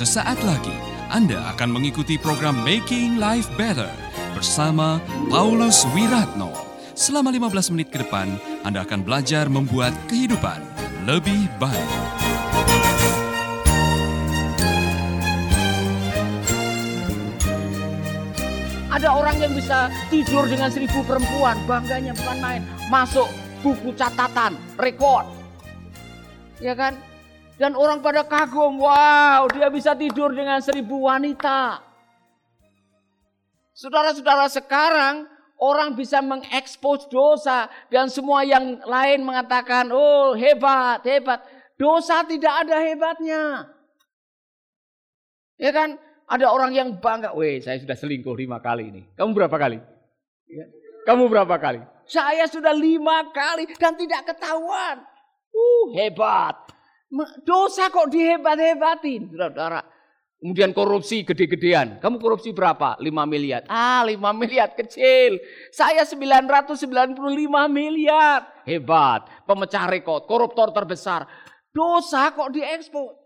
Sesaat lagi Anda akan mengikuti program Making Life Better bersama Paulus Wiratno. Selama 15 menit ke depan, Anda akan belajar membuat kehidupan lebih baik. Ada orang yang bisa tidur dengan seribu perempuan, bangganya bukan main. Masuk buku catatan, rekor. Ya kan? Dan orang pada kagum, wow dia bisa tidur dengan seribu wanita. Saudara-saudara sekarang orang bisa mengekspos dosa dan semua yang lain mengatakan, oh hebat, hebat. Dosa tidak ada hebatnya. Ya kan? Ada orang yang bangga, weh saya sudah selingkuh lima kali ini. Kamu berapa kali? Ya. Kamu berapa kali? Saya sudah lima kali dan tidak ketahuan. Uh, hebat. Dosa kok dihebat-hebatin, saudara. Kemudian korupsi gede-gedean. Kamu korupsi berapa? 5 miliar. Ah, 5 miliar kecil. Saya 995 miliar. Hebat. Pemecah rekor, koruptor terbesar. Dosa kok diekspor.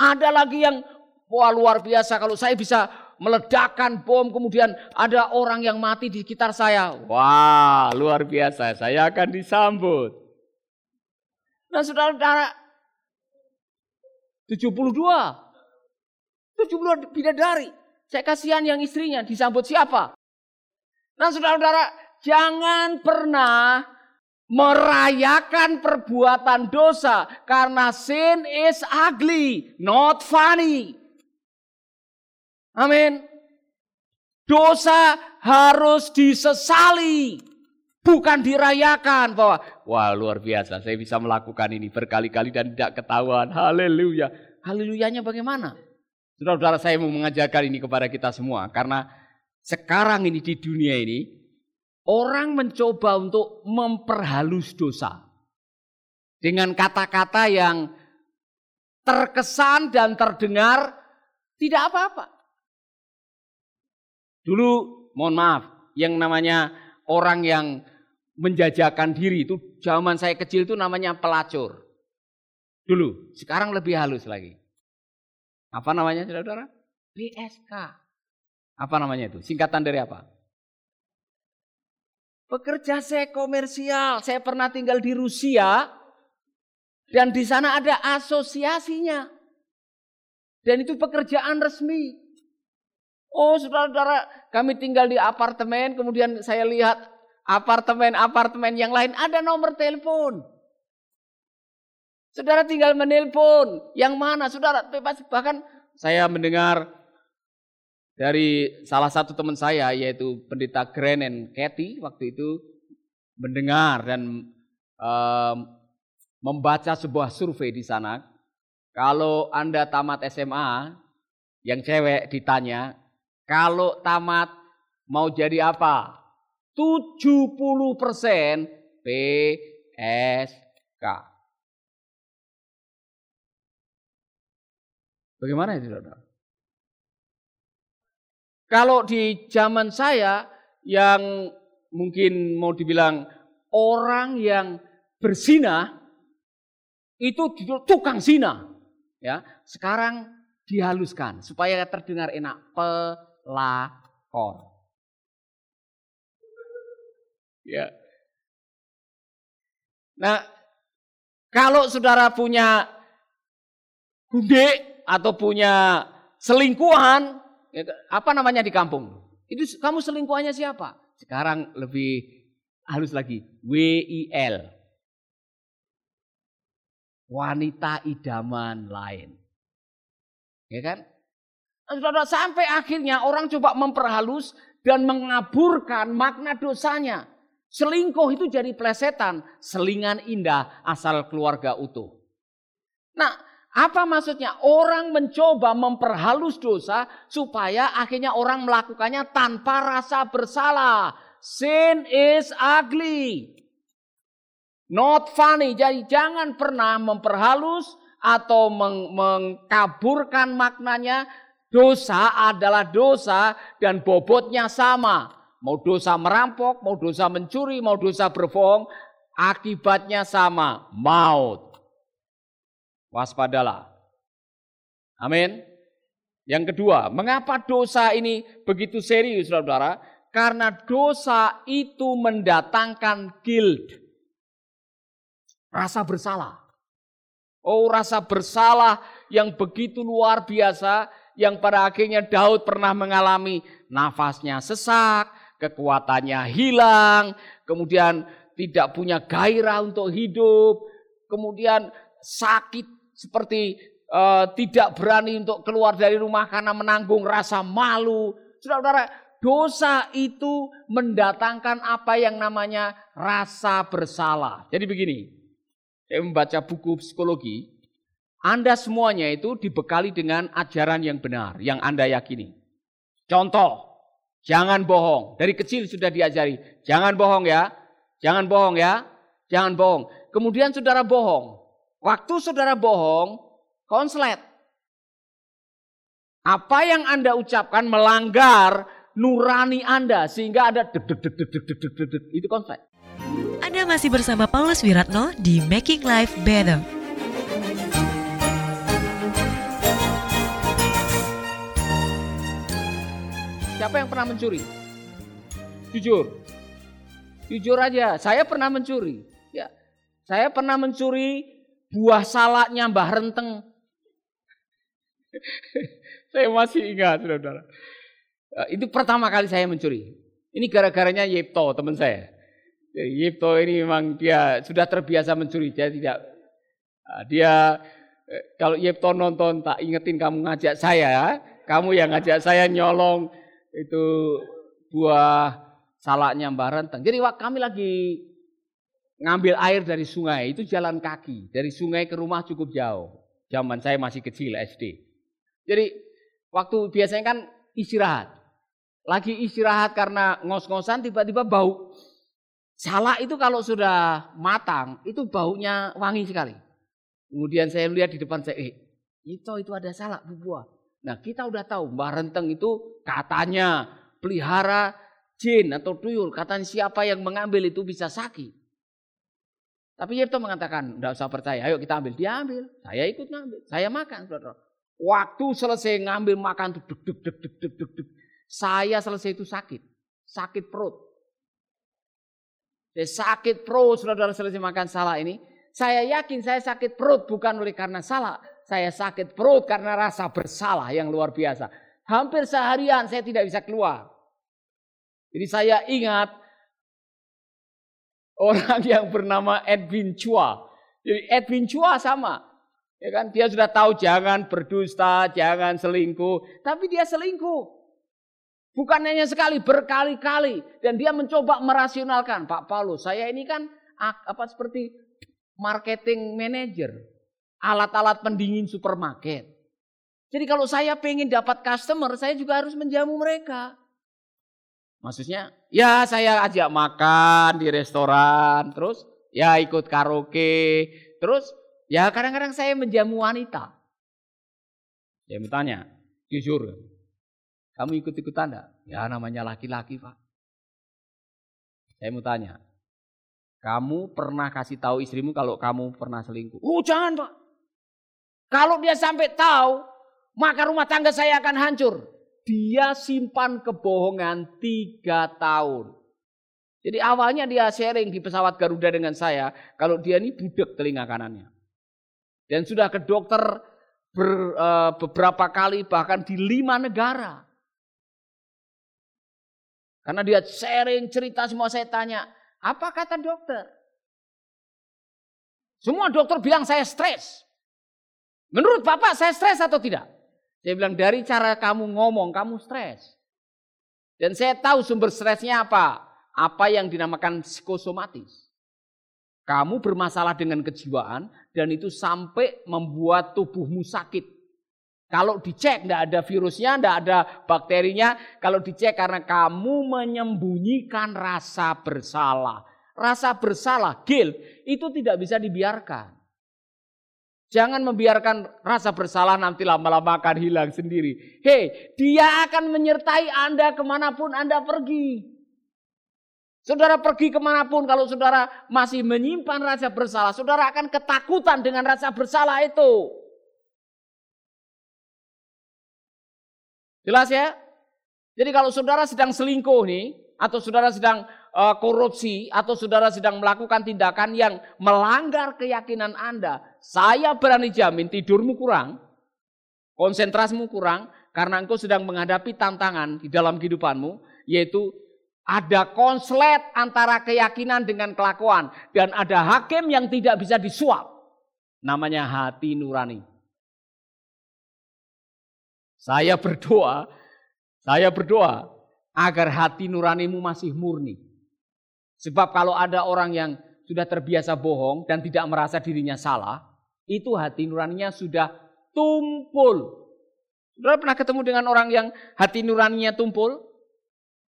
Ada lagi yang Wah luar biasa kalau saya bisa meledakkan bom kemudian ada orang yang mati di sekitar saya. Wah luar biasa saya akan disambut. Nah saudara-saudara 72. 72 bidadari. Saya kasihan yang istrinya disambut siapa? Nah saudara-saudara jangan pernah merayakan perbuatan dosa karena sin is ugly, not funny. Amin. Dosa harus disesali, bukan dirayakan bahwa wah luar biasa saya bisa melakukan ini berkali-kali dan tidak ketahuan. Haleluya. Haleluyanya bagaimana? Saudara-saudara saya mau mengajarkan ini kepada kita semua karena sekarang ini di dunia ini orang mencoba untuk memperhalus dosa dengan kata-kata yang terkesan dan terdengar tidak apa-apa. Dulu mohon maaf, yang namanya orang yang menjajakan diri itu zaman saya kecil itu namanya pelacur. Dulu, sekarang lebih halus lagi. Apa namanya saudara-saudara? PSK. Apa namanya itu? Singkatan dari apa? Pekerja saya komersial. Saya pernah tinggal di Rusia dan di sana ada asosiasinya. Dan itu pekerjaan resmi. Oh saudara-saudara kami tinggal di apartemen kemudian saya lihat apartemen-apartemen yang lain ada nomor telepon. Saudara tinggal menelpon. Yang mana? Saudara bebas. Bahkan saya mendengar dari salah satu teman saya yaitu pendeta Grand and Kathy waktu itu mendengar dan um, membaca sebuah survei di sana. Kalau Anda tamat SMA, yang cewek ditanya, kalau tamat mau jadi apa? 70% PSK. Bagaimana itu saudara? Kalau di zaman saya yang mungkin mau dibilang orang yang bersina itu tukang zina ya sekarang dihaluskan supaya terdengar enak pelakor. Ya. Nah, kalau saudara punya bude atau punya selingkuhan, ya, apa namanya di kampung? Itu kamu selingkuhannya siapa? Sekarang lebih halus lagi, WIL. Wanita idaman lain. Ya kan? Saudara, sampai akhirnya orang coba memperhalus dan mengaburkan makna dosanya. Selingkuh itu jadi plesetan, selingan indah asal keluarga utuh. Nah, apa maksudnya? Orang mencoba memperhalus dosa supaya akhirnya orang melakukannya tanpa rasa bersalah. Sin is ugly. Not funny. Jadi jangan pernah memperhalus atau meng mengkaburkan maknanya Dosa adalah dosa dan bobotnya sama. Mau dosa merampok, mau dosa mencuri, mau dosa berbohong, akibatnya sama, maut. Waspadalah. Amin. Yang kedua, mengapa dosa ini begitu serius, saudara? Karena dosa itu mendatangkan guilt. Rasa bersalah. Oh, rasa bersalah yang begitu luar biasa yang pada akhirnya Daud pernah mengalami nafasnya sesak, kekuatannya hilang, kemudian tidak punya gairah untuk hidup, kemudian sakit seperti uh, tidak berani untuk keluar dari rumah karena menanggung rasa malu. Saudara-saudara, dosa itu mendatangkan apa yang namanya rasa bersalah. Jadi begini, saya membaca buku psikologi, Anda semuanya itu dibekali dengan ajaran yang benar, yang Anda yakini. Contoh, Jangan bohong. Dari kecil sudah diajari. Jangan bohong ya. Jangan bohong ya. Jangan bohong. Kemudian saudara bohong. Waktu saudara bohong, konslet. Apa yang Anda ucapkan melanggar nurani Anda sehingga ada deg deg deg deg deg deg deg itu konslet. Anda masih bersama Paulus Wiratno di Making Life Better. Siapa yang pernah mencuri? Jujur. Jujur aja, saya pernah mencuri. Ya, saya pernah mencuri buah salaknya Mbah Renteng. saya masih ingat, saudara. Eh, itu pertama kali saya mencuri. Ini gara-garanya Yipto, teman saya. Yipto ini memang dia sudah terbiasa mencuri. Dia tidak, eh, dia eh, kalau Yipto nonton tak ingetin kamu ngajak saya, kamu yang ngajak saya nyolong itu buah salaknya Mbah Renteng. Jadi waktu kami lagi ngambil air dari sungai itu jalan kaki. Dari sungai ke rumah cukup jauh. Zaman saya masih kecil SD. Jadi waktu biasanya kan istirahat. Lagi istirahat karena ngos-ngosan tiba-tiba bau. Salak itu kalau sudah matang itu baunya wangi sekali. Kemudian saya lihat di depan saya, eh itu itu ada salak buah. Nah kita udah tahu Mbah Renteng itu katanya pelihara jin atau tuyul. Katanya siapa yang mengambil itu bisa sakit. Tapi Yipto mengatakan, tidak usah percaya, ayo kita ambil. Dia ambil, saya ikut ngambil, saya makan. Saudara. Waktu selesai ngambil makan, duk, duk, duk, duk, duk, duk, duk. saya selesai itu sakit. Sakit perut. Saya sakit perut, saudara-saudara selesai makan salah ini. Saya yakin saya sakit perut bukan oleh karena salah. Saya sakit perut karena rasa bersalah yang luar biasa. Hampir seharian saya tidak bisa keluar. Jadi saya ingat orang yang bernama Edwin Chua. Jadi Edwin Chua sama. Ya kan, dia sudah tahu jangan berdusta, jangan selingkuh, tapi dia selingkuh. Bukan hanya sekali, berkali-kali dan dia mencoba merasionalkan, Pak Paulus, saya ini kan apa seperti marketing manager, alat-alat pendingin supermarket. Jadi kalau saya pengen dapat customer, saya juga harus menjamu mereka. Maksudnya, ya saya ajak makan di restoran, terus ya ikut karaoke, terus ya kadang-kadang saya menjamu wanita. Saya bertanya, jujur, kamu ikut-ikut tanda? Ya namanya laki-laki pak. Saya mau tanya, kamu pernah kasih tahu istrimu kalau kamu pernah selingkuh? Oh jangan pak. Kalau dia sampai tahu, maka rumah tangga saya akan hancur. Dia simpan kebohongan tiga tahun. Jadi awalnya dia sharing di pesawat Garuda dengan saya, kalau dia ini budek telinga kanannya. Dan sudah ke dokter ber, e, beberapa kali bahkan di lima negara. Karena dia sharing cerita semua saya tanya, apa kata dokter? Semua dokter bilang saya stres. Menurut Bapak saya stres atau tidak? Saya bilang dari cara kamu ngomong kamu stres. Dan saya tahu sumber stresnya apa. Apa yang dinamakan psikosomatis. Kamu bermasalah dengan kejiwaan dan itu sampai membuat tubuhmu sakit. Kalau dicek tidak ada virusnya, tidak ada bakterinya. Kalau dicek karena kamu menyembunyikan rasa bersalah. Rasa bersalah, guilt, itu tidak bisa dibiarkan. Jangan membiarkan rasa bersalah nanti lama-lama akan hilang sendiri. Hei, dia akan menyertai Anda ke mana pun Anda pergi. Saudara pergi ke mana pun kalau saudara masih menyimpan rasa bersalah. Saudara akan ketakutan dengan rasa bersalah itu. Jelas ya? Jadi kalau saudara sedang selingkuh nih, atau saudara sedang uh, korupsi, atau saudara sedang melakukan tindakan yang melanggar keyakinan Anda, saya berani jamin tidurmu kurang, konsentrasimu kurang, karena engkau sedang menghadapi tantangan di dalam kehidupanmu, yaitu ada konslet antara keyakinan dengan kelakuan. Dan ada hakim yang tidak bisa disuap. Namanya hati nurani. Saya berdoa, saya berdoa agar hati nuranimu masih murni. Sebab kalau ada orang yang sudah terbiasa bohong dan tidak merasa dirinya salah, itu hati nuraninya sudah tumpul. Saudara pernah ketemu dengan orang yang hati nuraninya tumpul?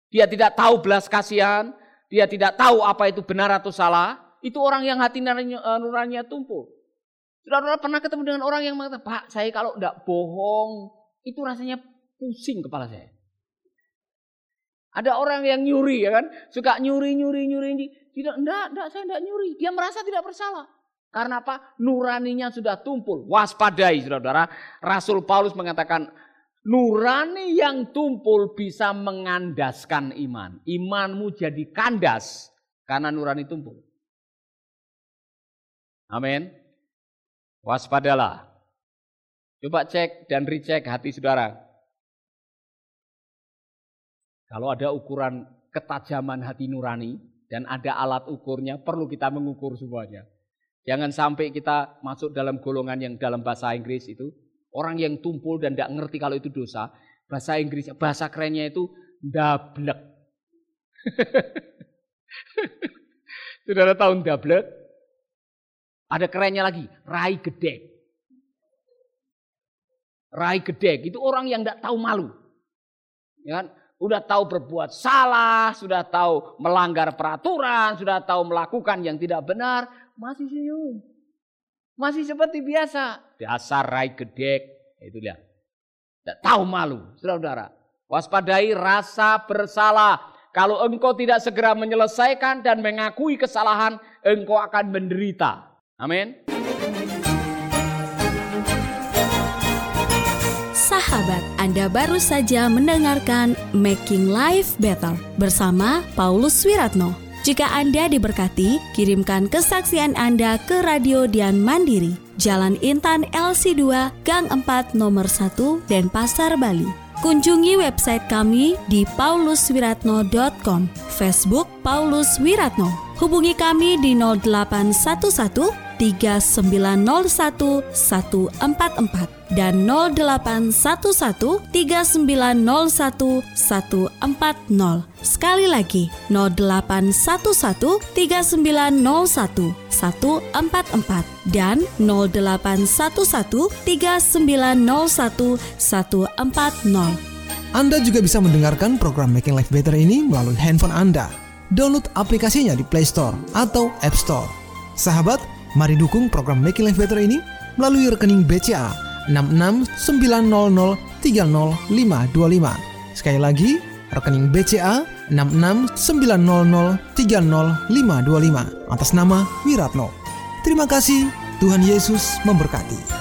Dia tidak tahu belas kasihan, dia tidak tahu apa itu benar atau salah, itu orang yang hati nuraninya eh, tumpul. Saudara pernah ketemu dengan orang yang mengatakan, Pak saya kalau tidak bohong, itu rasanya pusing kepala saya. Ada orang yang nyuri ya kan, suka nyuri, nyuri, nyuri. Tidak, enggak, enggak, saya enggak nyuri. Dia merasa tidak bersalah. Karena apa? Nuraninya sudah tumpul. Waspadai saudara. Rasul Paulus mengatakan, Nurani yang tumpul bisa mengandaskan iman. Imanmu jadi kandas karena nurani tumpul. Amin. Waspadalah. Coba cek dan recheck hati saudara. Kalau ada ukuran ketajaman hati nurani dan ada alat ukurnya, perlu kita mengukur semuanya. Jangan sampai kita masuk dalam golongan yang dalam bahasa Inggris itu Orang yang tumpul dan tidak ngerti kalau itu dosa. Bahasa Inggris, bahasa kerennya itu dablek. Saudara tahu dablek? Ada kerennya lagi, rai gedek. Rai gedek itu orang yang tidak tahu malu. Ya kan? Sudah tahu berbuat salah, sudah tahu melanggar peraturan, sudah tahu melakukan yang tidak benar, masih senyum. Masih seperti biasa. Dasar rai gedek. Itu dia. Tidak tahu malu. Saudara-saudara. Waspadai rasa bersalah. Kalau engkau tidak segera menyelesaikan dan mengakui kesalahan, engkau akan menderita. Amin. Sahabat, Anda baru saja mendengarkan Making Life Better bersama Paulus Wiratno. Jika Anda diberkati, kirimkan kesaksian Anda ke Radio Dian Mandiri, Jalan Intan LC2, Gang 4 nomor 1, Denpasar, Bali. Kunjungi website kami di pauluswiratno.com, Facebook Paulus Wiratno. Hubungi kami di 0811 3901 144 dan 0811 3901 140. Sekali lagi 0811 3901 144 dan 0811 3901 140. Anda juga bisa mendengarkan program Making Life Better ini melalui handphone Anda. Download aplikasinya di Play Store atau App Store. Sahabat, mari dukung program Making Life Better ini melalui rekening BCA 6690300525. Sekali lagi, rekening BCA 6690300525 atas nama Wiratno. Terima kasih, Tuhan Yesus memberkati.